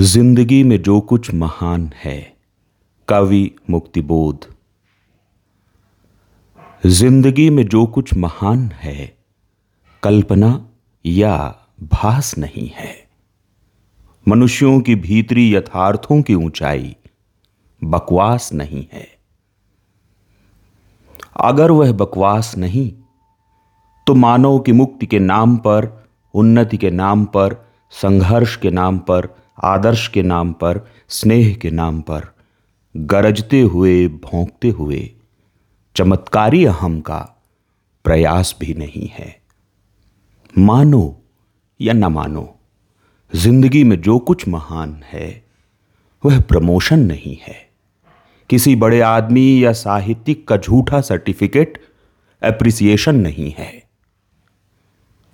ज़िंदगी में जो कुछ महान है, कवि मुक्तिबोध। ज़िंदगी में जो कुछ महान है, कल्पना या भास नहीं है। मनुष्यों की भीतरी यथार्थों की ऊंचाई बकवास नहीं है। अगर वह बकवास नहीं तो मानव की मुक्ति के नाम पर, उन्नति के नाम पर, संघर्ष के नाम पर आदर्श के नाम पर, स्नेह के नाम पर, गरजते हुए, भोंकते हुए, चमत्कारी अहम का प्रयास भी नहीं है। मानो या न मानो, ज़िंदगी में जो कुछ महान है, वह प्रमोशन नहीं है। किसी बड़े आदमी या साहित्यिक का झूठा सर्टिफिकेट एप्रिसिएशन नहीं है।